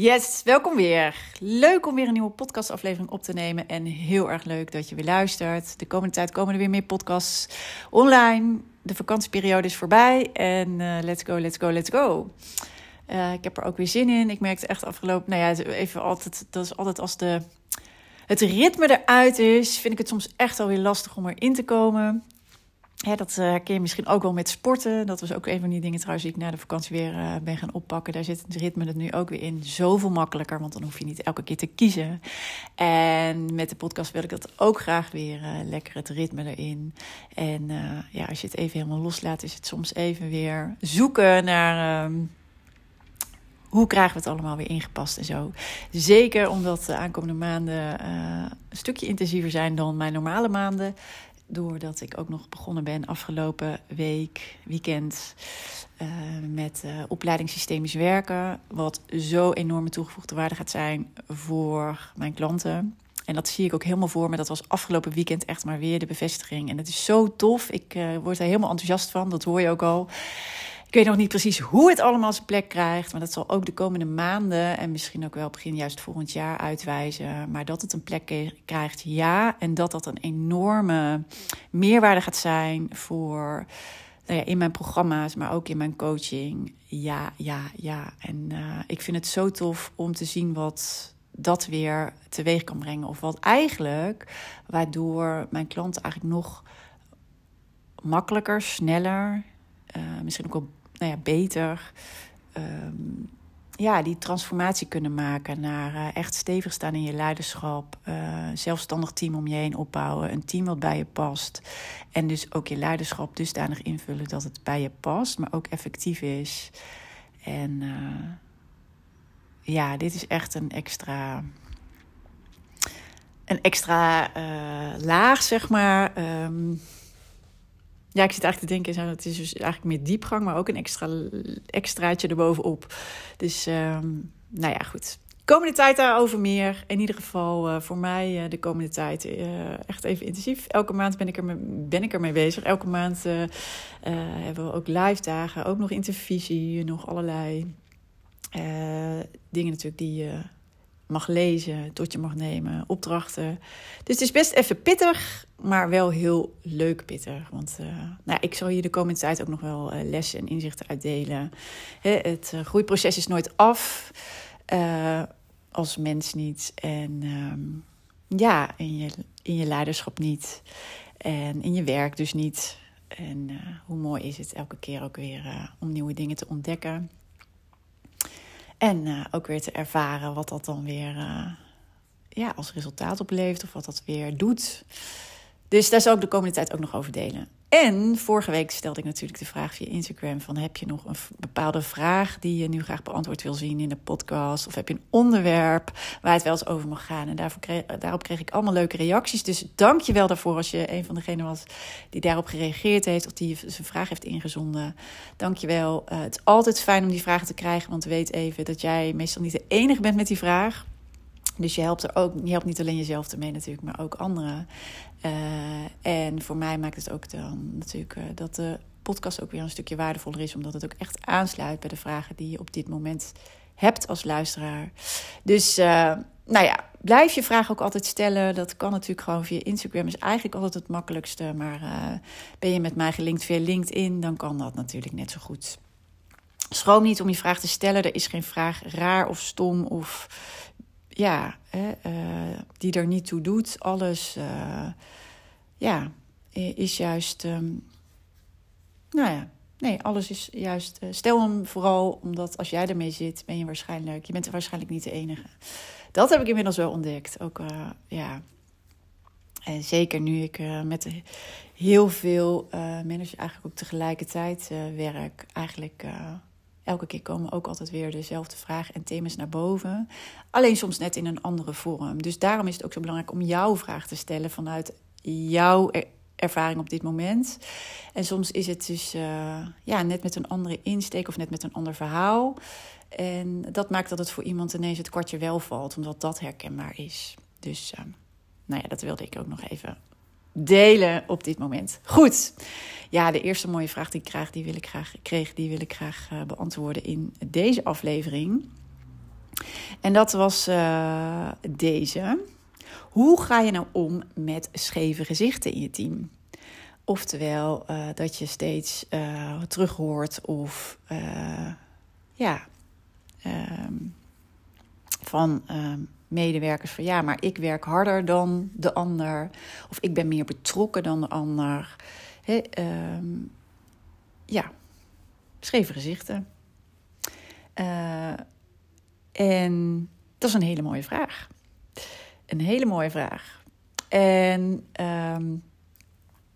Yes, welkom weer. Leuk om weer een nieuwe podcastaflevering op te nemen. En heel erg leuk dat je weer luistert. De komende tijd komen er weer meer podcasts online. De vakantieperiode is voorbij. En uh, let's go, let's go, let's go. Uh, ik heb er ook weer zin in. Ik merkte echt afgelopen. Nou ja, even altijd. Dat is altijd als de, het ritme eruit is. Vind ik het soms echt alweer lastig om erin te komen. Ja, dat uh, ken je misschien ook wel met sporten. Dat was ook een van die dingen trouwens die ik na de vakantie weer uh, ben gaan oppakken. Daar zit het ritme er nu ook weer in. Zoveel makkelijker, want dan hoef je niet elke keer te kiezen. En met de podcast wil ik dat ook graag weer uh, lekker het ritme erin. En ja, als je het even helemaal loslaat, is het soms even weer zoeken naar... Um, hoe krijgen we het allemaal weer ingepast en zo? Zeker omdat de aankomende maanden een stukje intensiever zijn dan mijn normale maanden doordat ik ook nog begonnen ben afgelopen week, weekend, uh, met uh, opleiding systemisch werken. Wat zo enorme toegevoegde waarde gaat zijn voor mijn klanten. En dat zie ik ook helemaal voor me. Dat was afgelopen weekend echt maar weer de bevestiging. En het is zo tof. Ik uh, word er helemaal enthousiast van. Dat hoor je ook al. Ik weet nog niet precies hoe het allemaal zijn plek krijgt. Maar dat zal ook de komende maanden en misschien ook wel begin juist volgend jaar uitwijzen. Maar dat het een plek krijgt, ja. En dat dat een enorme meerwaarde gaat zijn voor. Nou ja, in mijn programma's, maar ook in mijn coaching. Ja, ja, ja. En uh, ik vind het zo tof om te zien wat dat weer teweeg kan brengen. Of wat eigenlijk, waardoor mijn klanten eigenlijk nog makkelijker, sneller, uh, misschien ook wel nou ja, beter um, ja, die transformatie kunnen maken naar uh, echt stevig staan in je leiderschap. Uh, zelfstandig team om je heen opbouwen. Een team wat bij je past. En dus ook je leiderschap dusdanig invullen dat het bij je past, maar ook effectief is. En uh, ja, dit is echt een extra. Een extra laag, zeg maar. Um, ja, ik zit eigenlijk te denken, het is dus eigenlijk meer diepgang, maar ook een extra extraatje erbovenop. Dus um, nou ja, goed. Komende tijd daarover meer. In ieder geval uh, voor mij uh, de komende tijd uh, echt even intensief. Elke maand ben ik, er ben ik ermee bezig. Elke maand hebben we ook live dagen, ook nog intervisie, nog allerlei dingen natuurlijk die mag lezen, tot je mag nemen, opdrachten. Dus het is best even pittig, maar wel heel leuk pittig. Want uh, nou, ik zal hier de komende tijd ook nog wel uh, lessen en inzichten uitdelen. Hè, het uh, groeiproces is nooit af, als mens niet. En um, ja, in je, in je leiderschap niet. En in je werk dus niet. En hoe mooi is het elke keer ook weer om nieuwe dingen te ontdekken. En uh, ook weer te ervaren wat dat dan weer uh, ja, als resultaat oplevert of wat dat weer doet. Dus daar zal ik de komende tijd ook nog over delen. En vorige week stelde ik natuurlijk de vraag via Instagram: van heb je nog een bepaalde vraag die je nu graag beantwoord wil zien in de podcast? Of heb je een onderwerp waar het wel eens over mag gaan? En daarvoor kreeg, daarop kreeg ik allemaal leuke reacties. Dus dank je wel daarvoor als je een van degenen was die daarop gereageerd heeft of die zijn vraag heeft ingezonden. Dank je wel. Uh, het is altijd fijn om die vragen te krijgen, want weet even dat jij meestal niet de enige bent met die vraag. Dus je helpt er ook, je helpt niet alleen jezelf ermee natuurlijk, maar ook anderen. Uh, en voor mij maakt het ook dan natuurlijk uh, dat de podcast ook weer een stukje waardevoller is, omdat het ook echt aansluit bij de vragen die je op dit moment hebt als luisteraar. Dus uh, nou ja, blijf je vraag ook altijd stellen. Dat kan natuurlijk gewoon via Instagram, is eigenlijk altijd het makkelijkste. Maar ben je met mij gelinkt via LinkedIn, dan kan dat natuurlijk net zo goed. Schroom niet om je vraag te stellen. Er is geen vraag raar of stom of ja, hè, uh, die er niet toe doet. Alles uh, ja, is juist, um, nou ja, Nee, alles is juist. Uh, stel hem vooral omdat als jij ermee zit, ben je waarschijnlijk. Je bent waarschijnlijk niet de enige. Dat heb ik inmiddels wel ontdekt. Ook ja. En zeker nu ik met heel veel managers eigenlijk ook tegelijkertijd werk. Eigenlijk elke keer komen ook altijd weer dezelfde vragen en thema's naar boven. Alleen soms net in een andere vorm. Dus daarom is het ook zo belangrijk om jouw vraag te stellen vanuit jouw ervaring op dit moment. En soms is het dus uh, ja, net met een andere insteek of net met een ander verhaal. En dat maakt dat het voor iemand ineens het kwartje wel valt, omdat dat herkenbaar is. Dus uh, nou ja, dat wilde ik ook nog even delen op dit moment. Goed. Ja, de eerste mooie vraag die ik krijg, die wil ik graag, kreeg, die wil ik graag uh, beantwoorden in deze aflevering. En dat was uh, deze. Hoe ga je nou om met scheve gezichten in je team? Oftewel uh, dat je steeds uh, terug hoort of ja, um, van um, medewerkers van ja, maar ik werk harder dan de ander. Of ik ben meer betrokken dan de ander. He, um, ja, scheve gezichten. en dat is een hele mooie vraag. Een hele mooie vraag. En um,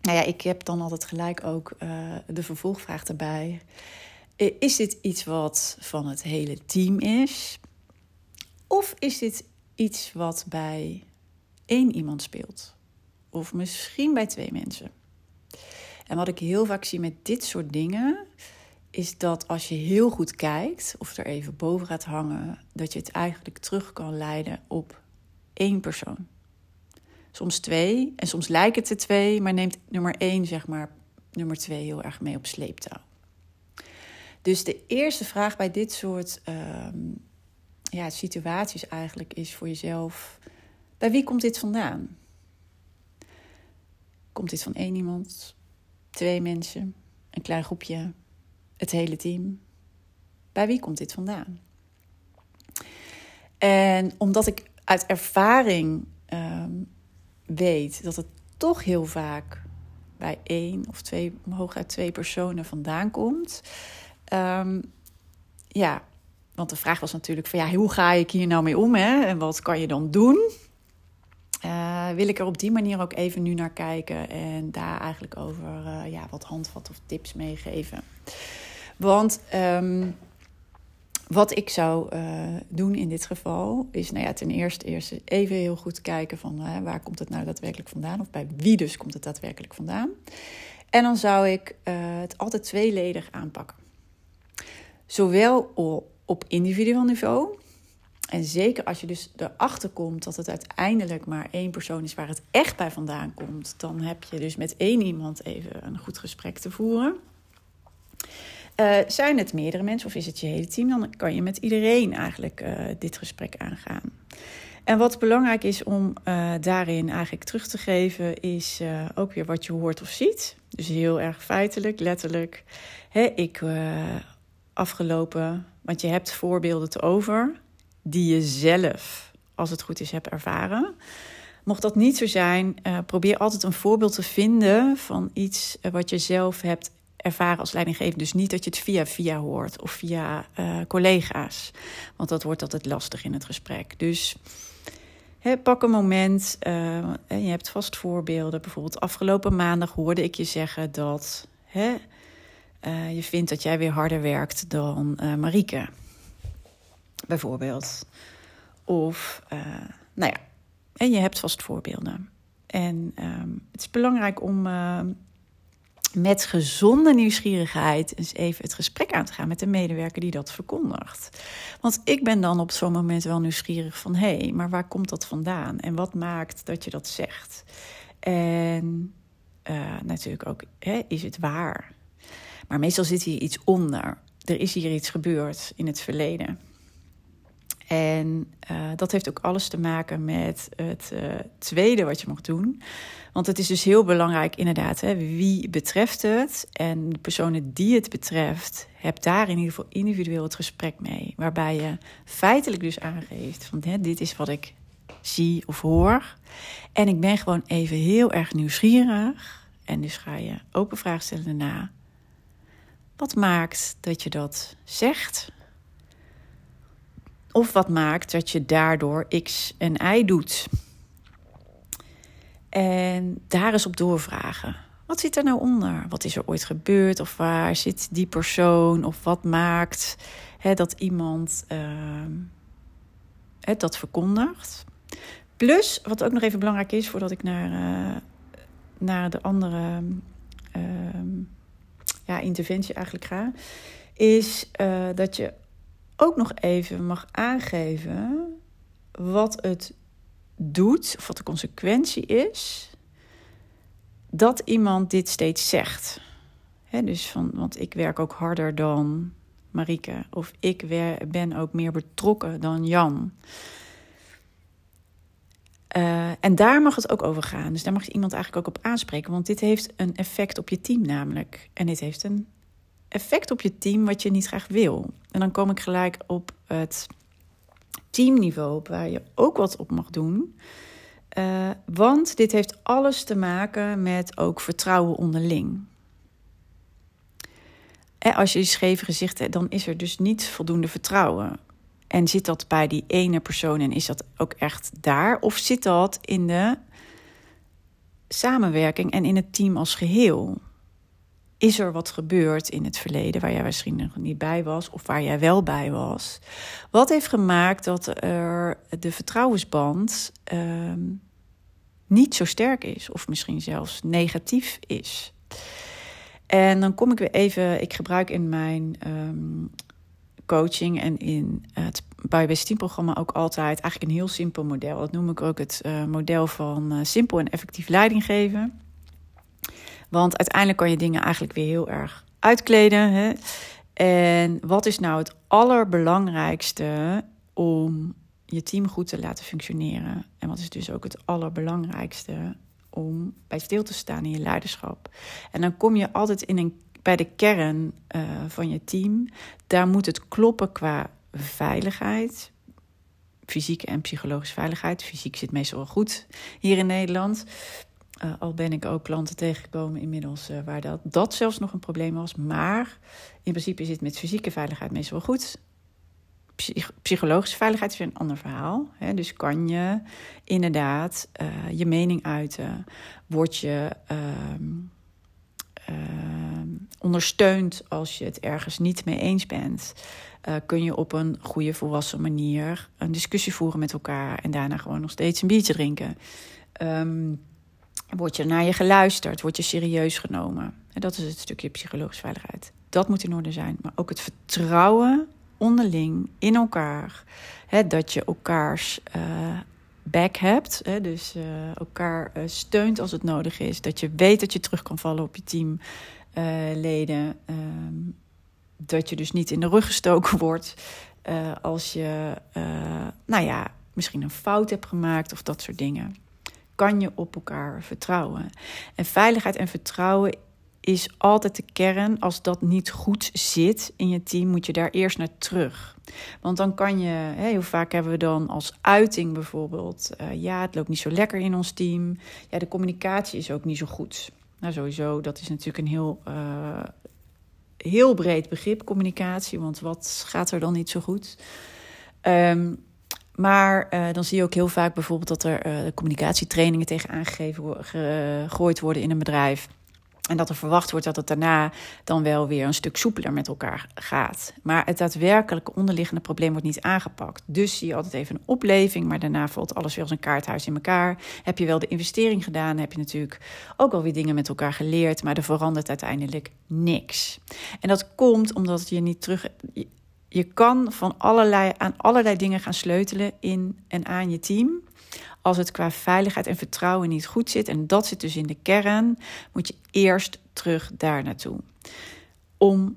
nou ja, ik heb dan altijd gelijk ook uh, de vervolgvraag erbij. Is dit iets wat van het hele team is? Of is dit iets wat bij één iemand speelt? Of misschien bij twee mensen? En wat ik heel vaak zie met dit soort dingen, is dat als je heel goed kijkt, of er even boven gaat hangen, dat je het eigenlijk terug kan leiden op één persoon. Soms twee, en soms lijken het er twee, maar neemt nummer één, zeg maar, nummer twee heel erg mee op sleeptouw. Dus de eerste vraag bij dit soort um, ja, situaties eigenlijk is voor jezelf: bij wie komt dit vandaan? Komt dit van één iemand, twee mensen, een klein groepje, het hele team? Bij wie komt dit vandaan? En omdat ik uit ervaring um, weet dat het toch heel vaak bij één of twee, hooguit twee personen vandaan komt. Um, ja, want de vraag was natuurlijk van ja, hoe ga ik hier nou mee om hè? en wat kan je dan doen? Uh, wil ik er op die manier ook even nu naar kijken en daar eigenlijk over uh, ja, wat handvat of tips meegeven. Want um, wat ik zou uh, doen in dit geval is, nou ja, ten eerste, eerst even heel goed kijken van waar komt het nou daadwerkelijk vandaan, of bij wie dus komt het daadwerkelijk vandaan. En dan zou ik het altijd tweeledig aanpakken. Zowel op individueel niveau, en zeker als je dus erachter komt dat het uiteindelijk maar één persoon is waar het echt bij vandaan komt, dan heb je dus met één iemand even een goed gesprek te voeren. Uh, zijn het meerdere mensen of is het je hele team? Dan kan je met iedereen eigenlijk uh, dit gesprek aangaan. En wat belangrijk is om uh, daarin eigenlijk terug te geven, is ook weer wat je hoort of ziet. Dus heel erg feitelijk, letterlijk. Hè, ik afgelopen, want je hebt voorbeelden te over die je zelf, als het goed is, hebt ervaren. Mocht dat niet zo zijn, probeer altijd een voorbeeld te vinden van iets wat je zelf hebt ervaren als leidinggever. Dus niet dat je het via via hoort of via uh, collega's. Want dat wordt altijd lastig in het gesprek. Dus pak een moment. Je hebt vast voorbeelden. Bijvoorbeeld afgelopen maandag hoorde ik je zeggen dat je vindt dat jij weer harder werkt dan Marieke. Bijvoorbeeld. Of, nou ja, en je hebt vast voorbeelden. En um, het is belangrijk om met gezonde nieuwsgierigheid eens even het gesprek aan te gaan met de medewerker die dat verkondigt. Want ik ben dan op zo'n moment wel nieuwsgierig van hé, hey, maar waar komt dat vandaan? En wat maakt dat je dat zegt? En uh, natuurlijk ook, hè, is het waar? Maar meestal zit hier iets onder. Er is hier iets gebeurd in het verleden. En uh, dat heeft ook alles te maken met het uh, tweede wat je mag doen. Want het is dus heel belangrijk, inderdaad, hè, wie betreft het. En de personen die het betreft, heb daar in ieder geval individueel het gesprek mee. Waarbij je feitelijk dus aangeeft van hè, dit is wat ik zie of hoor. En ik ben gewoon even heel erg nieuwsgierig. En dus ga je open vragen stellen daarna. Wat maakt dat je dat zegt? Of wat maakt dat je daardoor X en Y doet? En daar eens op doorvragen. Wat zit er nou onder? Wat is er ooit gebeurd? Of waar zit die persoon? Of wat maakt hè, dat iemand uh, dat verkondigt? Plus, wat ook nog even belangrijk is voordat ik naar, uh, naar de andere uh, ja, interventie eigenlijk ga, is uh, dat je ook nog even mag aangeven wat het doet, of wat de consequentie is, dat iemand dit steeds zegt. dus van, want ik werk ook harder dan Marike, of ik ben ook meer betrokken dan Jan. Uh, en daar mag het ook over gaan. Dus daar mag je iemand eigenlijk ook op aanspreken. Want dit heeft een effect op je team namelijk. En dit heeft een effect op je team wat je niet graag wil. En dan kom ik gelijk op het teamniveau, waar je ook wat op mag doen. Uh, want dit heeft alles te maken met ook vertrouwen onderling. En als je die scheve gezicht hebt, dan is er dus niet voldoende vertrouwen. En zit dat bij die ene persoon en is dat ook echt daar? Of zit dat in de samenwerking en in het team als geheel? Is er wat gebeurd in het verleden waar jij misschien nog niet bij was of waar jij wel bij was? Wat heeft gemaakt dat er de vertrouwensband uh, niet zo sterk is of misschien zelfs negatief is? En dan kom ik weer even, ik gebruik in mijn um, coaching en in het Biobased Team programma ook altijd eigenlijk een heel simpel model. Dat noem ik ook het uh, model van uh, simpel en effectief leiding geven. Want uiteindelijk kan je dingen eigenlijk weer heel erg uitkleden. Hè? En wat is nou het allerbelangrijkste om je team goed te laten functioneren? En wat is dus ook het allerbelangrijkste om bij stil te staan in je leiderschap? En dan kom je altijd in een, bij de kern uh, van je team. Daar moet het kloppen qua veiligheid. Fysieke en psychologische veiligheid. Fysiek zit meestal wel goed hier in Nederland. Uh, al ben ik ook klanten tegengekomen inmiddels uh, waar dat, dat zelfs nog een probleem was. Maar in principe zit met fysieke veiligheid meestal wel goed. Psych psychologische veiligheid is weer een ander verhaal. Hè? Dus kan je inderdaad uh, je mening uiten? Word je ehm, ehm, ondersteund als je het ergens niet mee eens bent? kun je op een goede volwassen manier een discussie voeren met elkaar en daarna gewoon nog steeds een biertje drinken? Um, Word je naar je geluisterd? Word je serieus genomen? En dat is het stukje psychologische veiligheid. Dat moet in orde zijn. Maar ook het vertrouwen onderling in elkaar. Hè, dat je elkaars uh, back hebt. Hè, dus uh, elkaar uh, steunt als het nodig is. Dat je weet dat je terug kan vallen op je teamleden. Ehm, dat je dus niet in de rug gestoken wordt. als je, nou ja, misschien een fout hebt gemaakt of dat soort dingen kan je op elkaar vertrouwen. En veiligheid en vertrouwen is altijd de kern. Als dat niet goed zit in je team, moet je daar eerst naar terug. Want dan kan je, heel vaak hebben we dan als uiting bijvoorbeeld, uh, ja, het loopt niet zo lekker in ons team. Ja, de communicatie is ook niet zo goed. Nou, sowieso, dat is natuurlijk een heel, uh, heel breed begrip, communicatie. Want wat gaat er dan niet zo goed? Um, maar uh, dan zie je ook heel vaak bijvoorbeeld dat er uh, communicatietrainingen tegen aangegeven gegooid worden in een bedrijf. En dat er verwacht wordt dat het daarna dan wel weer een stuk soepeler met elkaar gaat. Maar het daadwerkelijke onderliggende probleem wordt niet aangepakt. Dus zie je altijd even een opleving, maar daarna valt alles weer als een kaarthuis in elkaar. Heb je wel de investering gedaan, heb je natuurlijk ook alweer dingen met elkaar geleerd, maar er verandert uiteindelijk niks. En dat komt omdat je niet terug je kan van allerlei, aan allerlei dingen gaan sleutelen in en aan je team. Als het qua veiligheid en vertrouwen niet goed zit, en dat zit dus in de kern, moet je eerst terug daar naartoe. Om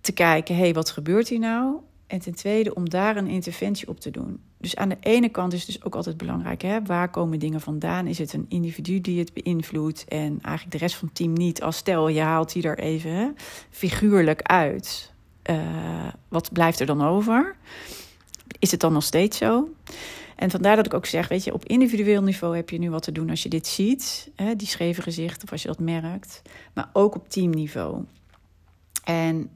te kijken, hé, hey, wat gebeurt hier nou? En ten tweede, om daar een interventie op te doen. Dus aan de ene kant is het dus ook altijd belangrijk, hè? waar komen dingen vandaan? Is het een individu die het beïnvloedt en eigenlijk de rest van het team niet? Als stel, je haalt die er even figuurlijk uit uh, wat blijft er dan over? Is het dan nog steeds zo? En vandaar dat ik ook zeg, weet je, op individueel niveau heb je nu wat te doen als je dit ziet, hè, die scheve gezicht, of als je dat merkt, maar ook op teamniveau. En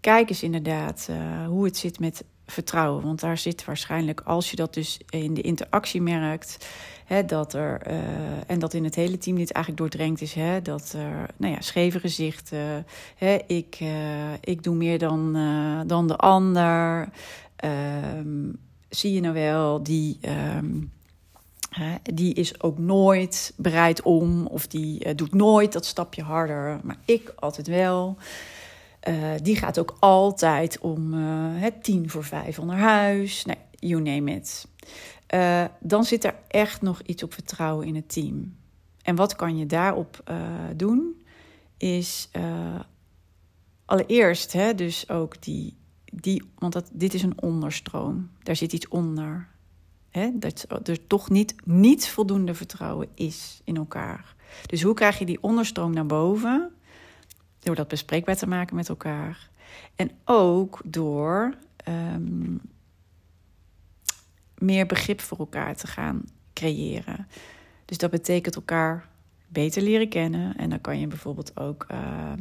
kijk eens inderdaad uh, hoe het zit met vertrouwen. Want daar zit waarschijnlijk, als je dat dus in de interactie merkt, dat er, uh, en dat in het hele team dit eigenlijk doordrenkt is, hè, dat er, nou ja, scheve gezichten, hè, ik, uh, ik doe meer dan, uh, dan de ander. Um, zie je nou wel, die. Um, die is ook nooit bereid om, of die doet nooit dat stapje harder, maar ik altijd wel. Die gaat ook altijd om uh, tien voor vijf onder huis. Nee, you name it. Uh, dan zit er echt nog iets op vertrouwen in het team. En wat kan je daarop doen? Is allereerst, hè, dus ook die, die want dat, dit is een onderstroom. Daar zit iets onder. Hè, dat er toch niet, niet voldoende vertrouwen is in elkaar. Dus hoe krijg je die onderstroom naar boven? Door dat bespreekbaar te maken met elkaar. En ook door um, meer begrip voor elkaar te gaan creëren. Dus dat betekent elkaar beter leren kennen. En dan kan je bijvoorbeeld ook uh,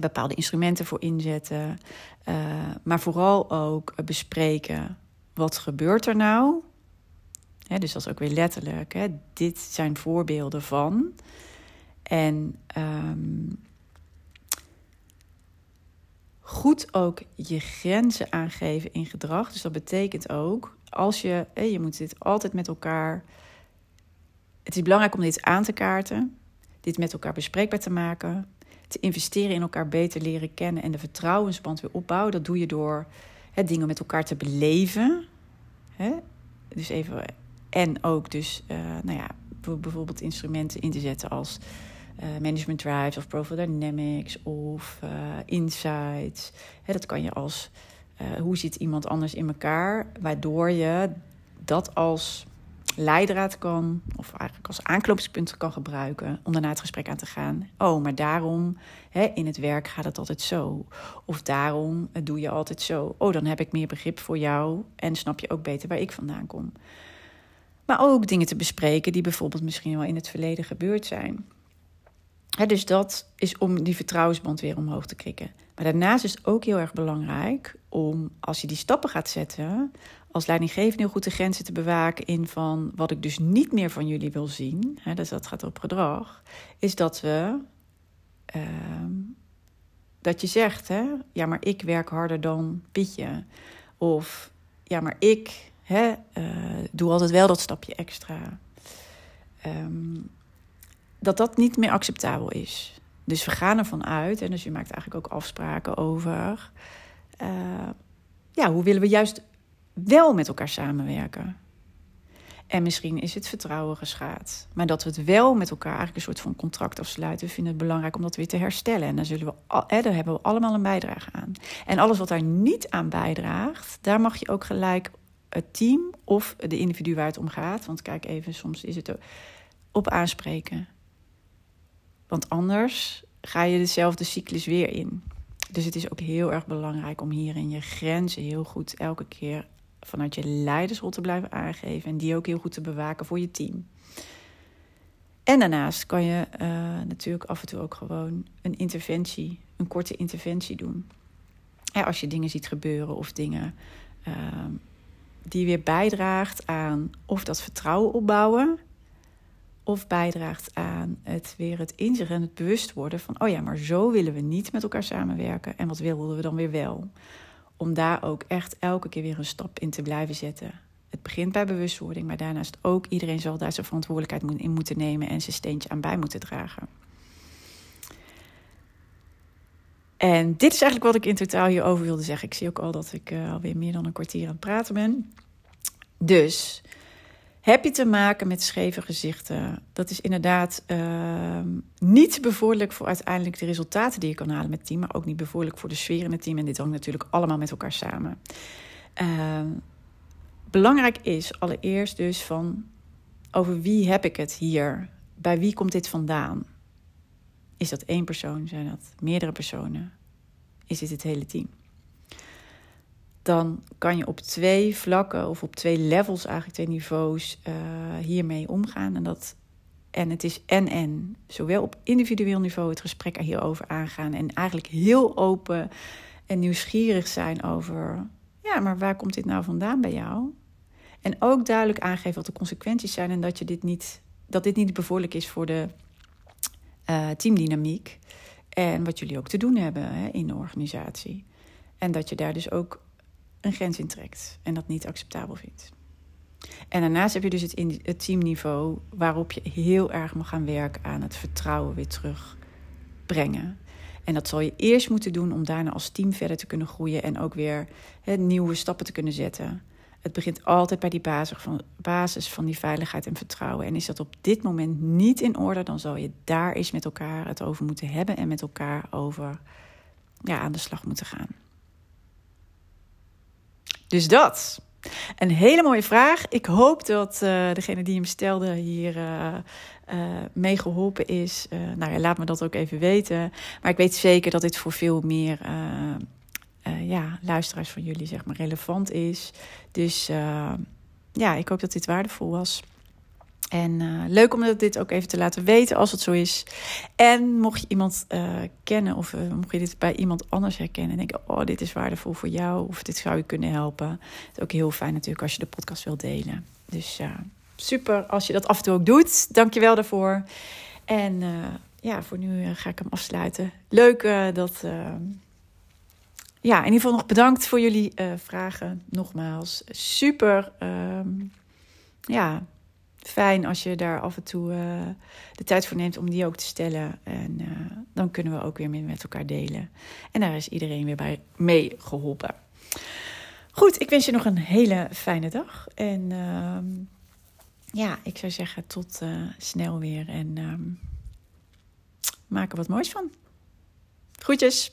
bepaalde instrumenten voor inzetten. Uh, maar vooral ook bespreken. Wat gebeurt er nou? Dus dat is ook weer letterlijk. Dit zijn voorbeelden van. En um, goed ook je grenzen aangeven in gedrag. Dus dat betekent ook, als je, je moet dit altijd met elkaar. Het is belangrijk om dit aan te kaarten, dit met elkaar bespreekbaar te maken, te investeren in elkaar beter leren kennen en de vertrouwensband weer opbouwen. Dat doe je door hè, dingen met elkaar te beleven. Hè? Dus even, en ook dus, uh, nou ja, bijvoorbeeld instrumenten in te zetten als uh, management drives of profile dynamics of uh, insights. Hè, dat kan je als uh, hoe zit iemand anders in elkaar, waardoor je dat als leidraad kan, of eigenlijk als aanknopingspunt kan gebruiken om daarna het gesprek aan te gaan. Oh, maar daarom, hè, in het werk gaat het altijd zo. Of daarom doe je altijd zo. Oh, dan heb ik meer begrip voor jou en snap je ook beter waar ik vandaan kom. Maar ook dingen te bespreken die bijvoorbeeld misschien wel in het verleden gebeurd zijn dus dat is om die vertrouwensband weer omhoog te krikken. Maar daarnaast is het ook heel erg belangrijk om, als je die stappen gaat zetten, als leidinggevende heel goed de grenzen te bewaken in van wat ik dus niet meer van jullie wil zien, dus dat gaat op gedrag, is dat we, uh, dat je zegt, hè, ja maar ik werk harder dan Pietje. Of ja maar ik hè, uh, doe altijd wel dat stapje extra. Um, dat dat niet meer acceptabel is. Dus we gaan ervan uit, en dus je maakt eigenlijk ook afspraken over, uh, ja, hoe willen we juist wel met elkaar samenwerken? En misschien is het vertrouwen geschaad. Maar dat we het wel met elkaar eigenlijk een soort van contract afsluiten, we vinden het belangrijk om dat weer te herstellen. En daar, zullen we, eh, daar hebben we allemaal een bijdrage aan. En alles wat daar niet aan bijdraagt, daar mag je ook gelijk het team of de individu waar het om gaat. Want kijk even, soms is het op aanspreken. Want anders ga je dezelfde cyclus weer in. Dus het is ook heel erg belangrijk om hierin je grenzen heel goed elke keer vanuit je leidersrol te blijven aangeven. En die ook heel goed te bewaken voor je team. En daarnaast kan je uh, natuurlijk af en toe ook gewoon een interventie, een korte interventie doen. Als je dingen ziet gebeuren of dingen uh, die weer bijdraagt aan of dat vertrouwen opbouwen of bijdraagt aan het weer het inzicht en het bewust worden van: oh ja, maar zo willen we niet met elkaar samenwerken. En wat wilden we dan weer wel? Om daar ook echt elke keer weer een stap in te blijven zetten. Het begint bij bewustwording, maar daarnaast ook iedereen zal daar zijn verantwoordelijkheid in moeten nemen en zijn steentje aan bij moeten dragen. En dit is eigenlijk wat ik in totaal hierover wilde zeggen. Ik zie ook al dat ik uh, alweer meer dan een kwartier aan het praten ben. Dus heb je te maken met scheve gezichten? Dat is inderdaad uh, niet bevorderlijk voor uiteindelijk de resultaten die je kan halen met het team, maar ook niet bevorderlijk voor de sfeer in het team. En dit hangt natuurlijk allemaal met elkaar samen. Uh, belangrijk is allereerst dus van over wie heb ik het hier? Bij wie komt dit vandaan? Is dat één persoon? Zijn dat meerdere personen? Is dit het hele team? Dan kan je op twee vlakken of op twee levels, eigenlijk twee niveaus, uh, hiermee omgaan. En dat En het is en-en. Zowel op individueel niveau het gesprek hierover aangaan. En eigenlijk heel open en nieuwsgierig zijn over... Ja, maar waar komt dit nou vandaan bij jou? En ook duidelijk aangeven wat de consequenties zijn. En dat, je dit, niet, dat dit niet bevorderlijk is voor de uh, teamdynamiek. En wat jullie ook te doen hebben hè, in de organisatie. En dat je daar dus ook een grens in trekt. En dat niet acceptabel vindt. En daarnaast heb je dus het teamniveau waarop je heel erg mag gaan werken aan het vertrouwen weer terugbrengen. En dat zal je eerst moeten doen om daarna als team verder te kunnen groeien en ook weer nieuwe stappen te kunnen zetten. Het begint altijd bij die basis van, basis van die veiligheid en vertrouwen. En is dat op dit moment niet in orde, dan zal je daar eens met elkaar het over moeten hebben en met elkaar over ja, aan de slag moeten gaan. Dus dat. Een hele mooie vraag. Ik hoop dat uh, degene die hem stelde hier uh, mee geholpen is. nou ja, laat me dat ook even weten. Maar ik weet zeker dat dit voor veel meer ja, luisteraars van jullie zeg maar, relevant is. Dus ja, ik hoop dat dit waardevol was. En uh, leuk om dit ook even te laten weten als het zo is. En mocht je iemand uh, kennen of uh, mocht je dit bij iemand anders herkennen en denken: Oh, dit is waardevol voor jou of dit zou je kunnen helpen. Het is ook heel fijn natuurlijk als je de podcast wilt delen. Dus super als je dat af en toe ook doet. Dankjewel daarvoor. En ja, voor nu ga ik hem afsluiten. Leuk dat. ja, in ieder geval nog bedankt voor jullie vragen. Nogmaals, super. Ehm, ja, fijn als je daar af en toe uh, de tijd voor neemt om die ook te stellen. En uh, dan kunnen we ook weer met elkaar delen. En daar is iedereen weer bij mee geholpen. Goed, ik wens je nog een hele fijne dag. En uh, ja, ik zou zeggen tot uh, snel weer. En um, maak er wat moois van. Groetjes!